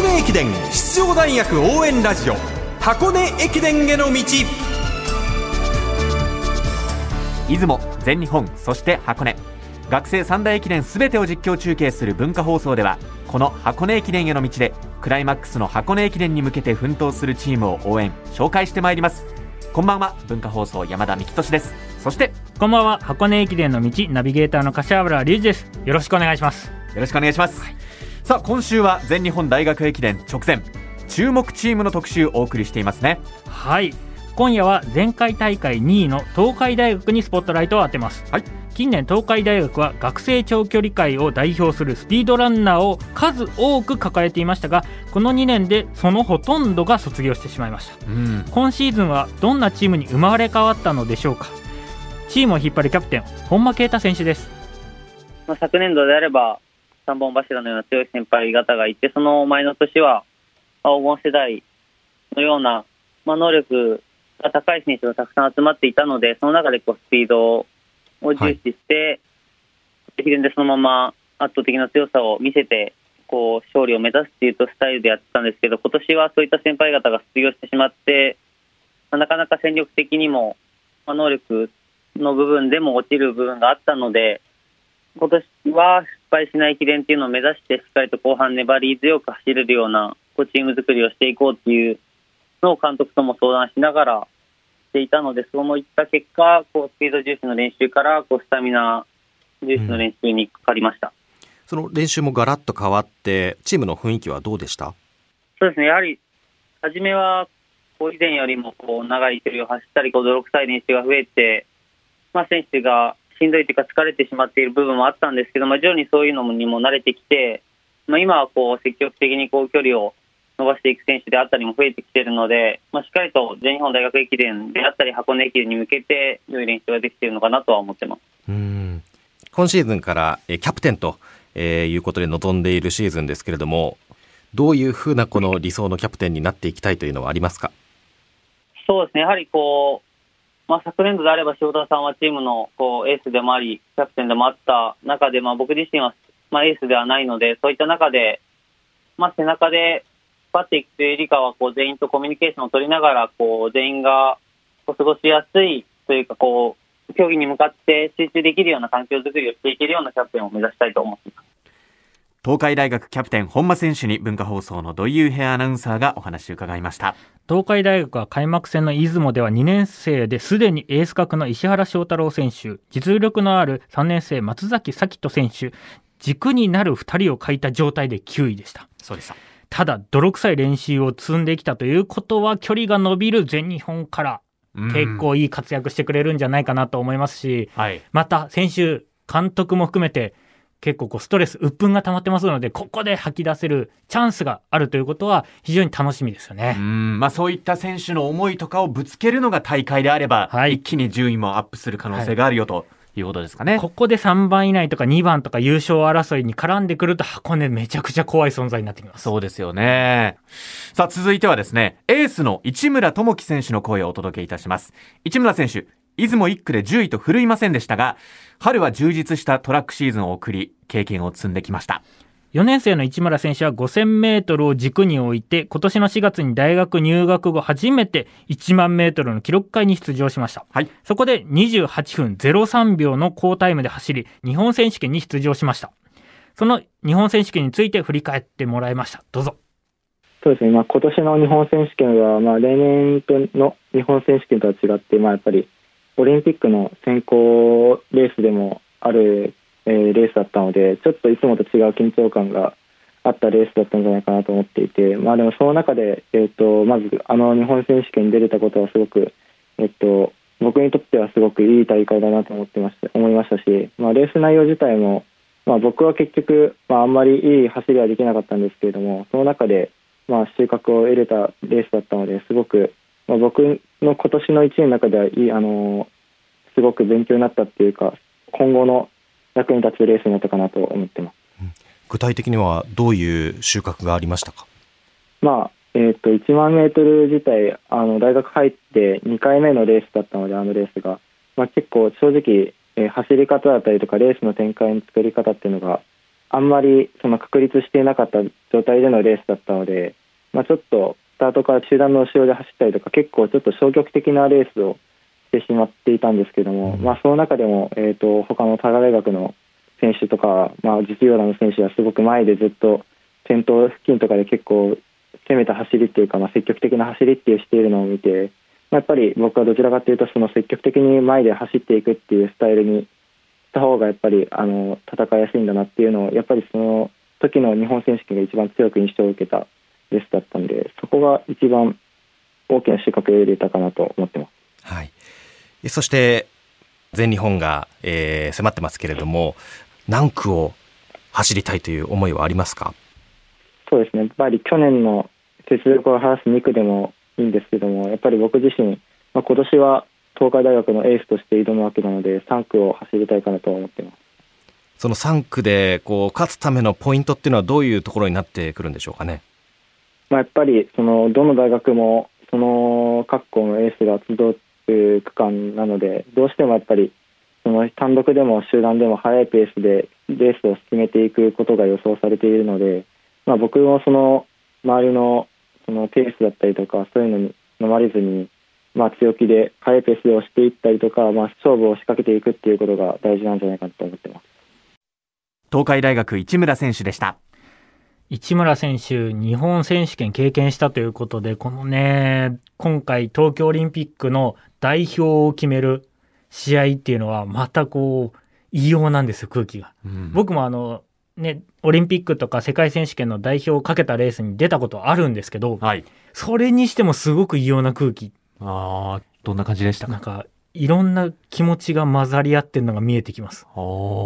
箱根駅伝出場大学応援ラジオ箱根駅伝への道。出雲全日本そして箱根。学生三大駅伝すべてを実況中継する文化放送ではこの箱根駅伝への道でクライマックスの箱根駅伝に向けて奮闘するチームを応援紹介してまいります。こんばんは文化放送山田美希俊です。そしてこんばんは箱根駅伝の道ナビゲーターの柏原隆二です。よろしくお願いします。よろしくお願いします、はい、さあ今週は全日本大学駅伝直前注目チームの特集をお送りしていますね。はい。今夜は前回大会2位の東海大学にスポットライトを当てます。はい。近年東海大学は学生長距離界を代表するスピードランナーを数多く抱えていましたがこの2年でそのほとんどが卒業してしまいました、うん、今シーズンはどんなチームに生まれ変わったのでしょうか。チームを引っ張るキャプテン本間啓太選手です。昨年度であれば3本柱のような強い先輩方がいてその前の年は黄金世代のような、まあ、能力が高い選手がたくさん集まっていたのでその中でこうスピードを重視して、駅伝でそのまま圧倒的な強さを見せて、こう勝利を目指すっていうとスタイルでやってたんですけど、今年はそういった先輩方が卒業してしまって、まあ、なかなか戦力的にも、まあ、能力の部分でも落ちる部分があったので、今年は失敗しない駅伝っていうのを目指して、しっかりと後半粘り強く走れるようなこうチーム作りをしていこうっていうのを監督とも相談しながら、していたので、そういった結果、こうスピード重視の練習からこうスタミナ重視の練習にかかりました、うん、その練習もガラッと変わって、チームの雰囲気はどうでした？そうですね、やはり初めはこう以前よりもこう長い距離を走ったり、こう泥臭い練習が増えて、まあ、選手がしんどいというか、疲れてしまっている部分もあったんですけど、まあ、徐々にそういうのにも慣れてきて、まあ、今はこう積極的にこう距離を伸ばしていく選手であったりも増えてきているので、まあ、しっかりと全日本大学駅伝であったり箱根駅伝に向けて良い練習ができているのかなとは思ってます。うん。今シーズンからキャプテンということで臨んでいるシーズンですけれどもどういうふうなこの理想のキャプテンになっていきたいというのはありますか？そうですね。やはりこう、まあ、昨年度であれば塩田さんはチームのこうエースでもありキャプテンでもあった中で、まあ、僕自身は、まあ、エースではないのでそういった中で、まあ、背中で引っ張っていくというよりかは、こう、全員とコミュニケーションを取りながら、こう、全員が過ごしやすいというか、こう、競技に向かって集中できるような環境づくりをしていけるようなキャプテンを目指したいと思っています。東海大学キャプテン本間選手に文化放送の土井平アナウンサーがお話を伺いました東海大学は開幕戦の出雲では2年生ですでにエース格の石原翔太郎選手実力のある3年生松崎咲人選手軸になる2人を欠いた状態で9位でした。そうでした。ただ泥臭い練習を積んできたということは距離が伸びる全日本から結構いい活躍してくれるんじゃないかなと思いますし、はい、また先週監督も含めて結構こうストレス鬱憤が溜まってますのでここで吐き出せるチャンスがあるということは非常に楽しみですよねまあ、そういった選手の思いとかをぶつけるのが大会であれば、はい、一気に順位もアップする可能性があるよと。はいいうことですかね。ここで3番以内とか2番とか優勝争いに絡んでくると箱根めちゃくちゃ怖い存在になってきます。そうですよね。さあ続いてはですね、エースの市村智樹選手の声をお届けいたします。市村選手、出雲1区で10位と振るいませんでしたが、春は充実したトラックシーズンを送り、経験を積んできました。4年生の市村選手は5000メートルを軸に置いて、今年の4月に大学入学後初めて1万メートルの記録会に出場しました。はい、そこで28分03秒の高タイムで走り、日本選手権に出場しました。その日本選手権について振り返ってもらいました。どうぞ。そうですね、まあ、今年の日本選手権は、まあ、例年の日本選手権とは違って、まあ、やっぱりオリンピックの選考レースでもあるえー、レースだったのでちょっといつもと違う緊張感があったレースだったんじゃないかなと思っていて、まあ、でもその中で、えーと、まずあの日本選手権に出れたことはすごく、えーと、僕にとってはすごくいい大会だなと思ってました思いましたし、まあ、レース内容自体も、まあ、僕は結局、まあ、あんまりいい走りはできなかったんですけれどもその中で、まあ、収穫を得れたレースだったのですごく、まあ、僕の今年の1年の中ではいいあのすごく勉強になったっていうか今後の役に立つレースになったかなと思ってます。具体的にはどういう収穫がありましたか？まあえーと、1万メートル自体あの大学入って2回目のレースだったのであのレースが、まあ、結構正直、えー、走り方だったりとかレースの展開の作り方っていうのがあんまりその確立していなかった状態でのレースだったので、まあ、ちょっとスタートから集団の後ろで走ったりとか結構ちょっと消極的なレースをしてしまっていたんですけども、まあ、その中でも、えーと、他の佐賀大学の選手とか、まあ、実業団の選手はすごく前でずっと先頭付近とかで結構攻めた走りっていうか、まあ、積極的な走りっていうしているのを見て、まあ、やっぱり僕はどちらかというとその積極的に前で走っていくっていうスタイルにした方がやっぱりあの戦いやすいんだなっていうのをやっぱりその時の日本選手権が一番強く印象を受けたレースだったんでそこが一番大きな収穫を入れたかなと思ってます。はい、そして全日本が、えー、迫ってますけれども何区を走りたいという思いはありますか？そうですねやっぱり去年の雪力を晴らす2区でもいいんですけどもやっぱり僕自身、まあ、今年は東海大学のエースとして挑むわけなので3区を走りたいかなと思ってますその3区でこう勝つためのポイントっていうのはどういうところになってくるんでしょうかね？まあ、やっぱりそのどの大学もその各校のエースが集う区間なのでどうしてもやっぱりその単独でも集団でも速いペースでレースを進めていくことが予想されているので、まあ、僕もその周りのそのペースだったりとかそういうのに飲まれずにまあ、強気で速いペースで押していったりとか、まあ、勝負を仕掛けていくっていうことが大事なんじゃないかと思ってます。東海大学市村選手でした。市村選手、日本選手権経験したということで、このね、今回東京オリンピックの代表を決める試合っていうのは、またこう、異様なんですよ、空気が。うん、僕もあの、ね、オリンピックとか世界選手権の代表をかけたレースに出たことあるんですけど、はい、それにしてもすごく異様な空気。ああ、どんな感じでしたか？なんか、いろんな気持ちが混ざり合ってるのが見えてきます。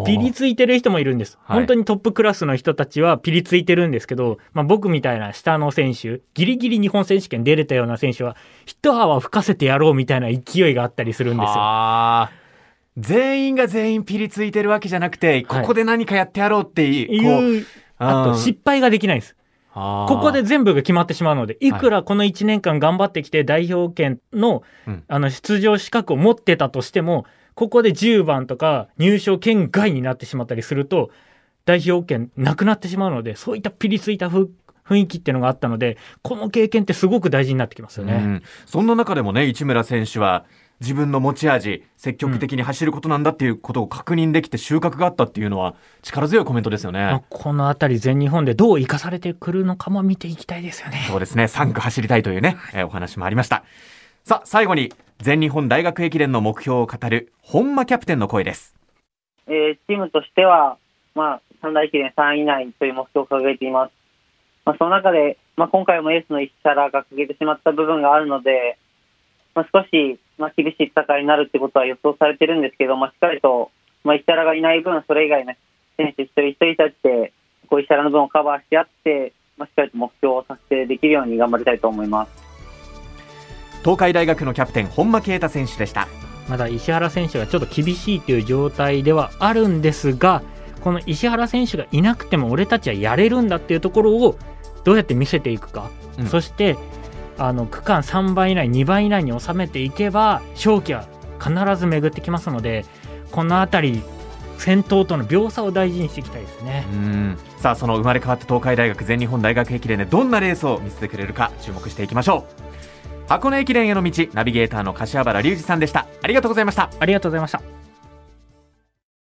ピリついてる人もいるんです。はい、本当にトップクラスの人たちはピリついてるんですけど、まあ、僕みたいな下の選手、ギリギリ日本選手権出れたような選手は、一泡吹かせてやろうみたいな勢いがあったりするんですよ。全員が全員ピリついてるわけじゃなくて、ここで何かやってやろうっていう、はい、あと失敗ができないんです。ここで全部が決まってしまうので、い。くらこの1年間頑張ってきて代表権のはい、あの出場資格を持ってたとしても、ここで10番とか入賞圏外になってしまったりすると、代表権なくなってしまうので、そういったピリついた雰囲気っていうのがあったので、この経験ってすごく大事になってきますよね。うん、そんな中でもね、市村選手は、自分の持ち味積極的に走ることなんだっていうことを確認できて収穫があったっていうのは力強いコメントですよね。この辺り全日本でどう生かされてくるのかも見ていきたいですよね。そうですね。3区走りたいというね、えー、お話もありました。さあ最後に全日本大学駅伝の目標を語る本間キャプテンの声です、えー、チームとしてはまあ三大駅伝3位以内という目標を掲げています。まあ、その中で、まあ、今回もエースの石原が掲げてしまった部分があるので、まあ、少しまあ、厳しい戦いになるってことは予想されてるんですけど、まあ、しっかりと、まあ、石原がいない分、それ以外の選手一人一人たちで、こう石原の分をカバーしてやって、まあ、しっかりと目標を達成できるように頑張りたいと思います。東海大学のキャプテン本間啓太選手でした。まだ石原選手がちょっと厳しいという状態ではあるんですがこの石原選手がいなくても俺たちはやれるんだっていうところをどうやって見せていくか、うん、そしてあの区間3番以内2番以内に収めていけば勝機は必ず巡ってきますのでこの辺り先頭との秒差を大事にしていきたいですね。さあその生まれ変わった東海大学全日本大学駅伝でどんなレースを見せてくれるか注目していきましょう。箱根駅伝への道ナビゲーターの柏原隆二さんでした。ありがとうございました。ありがとうございました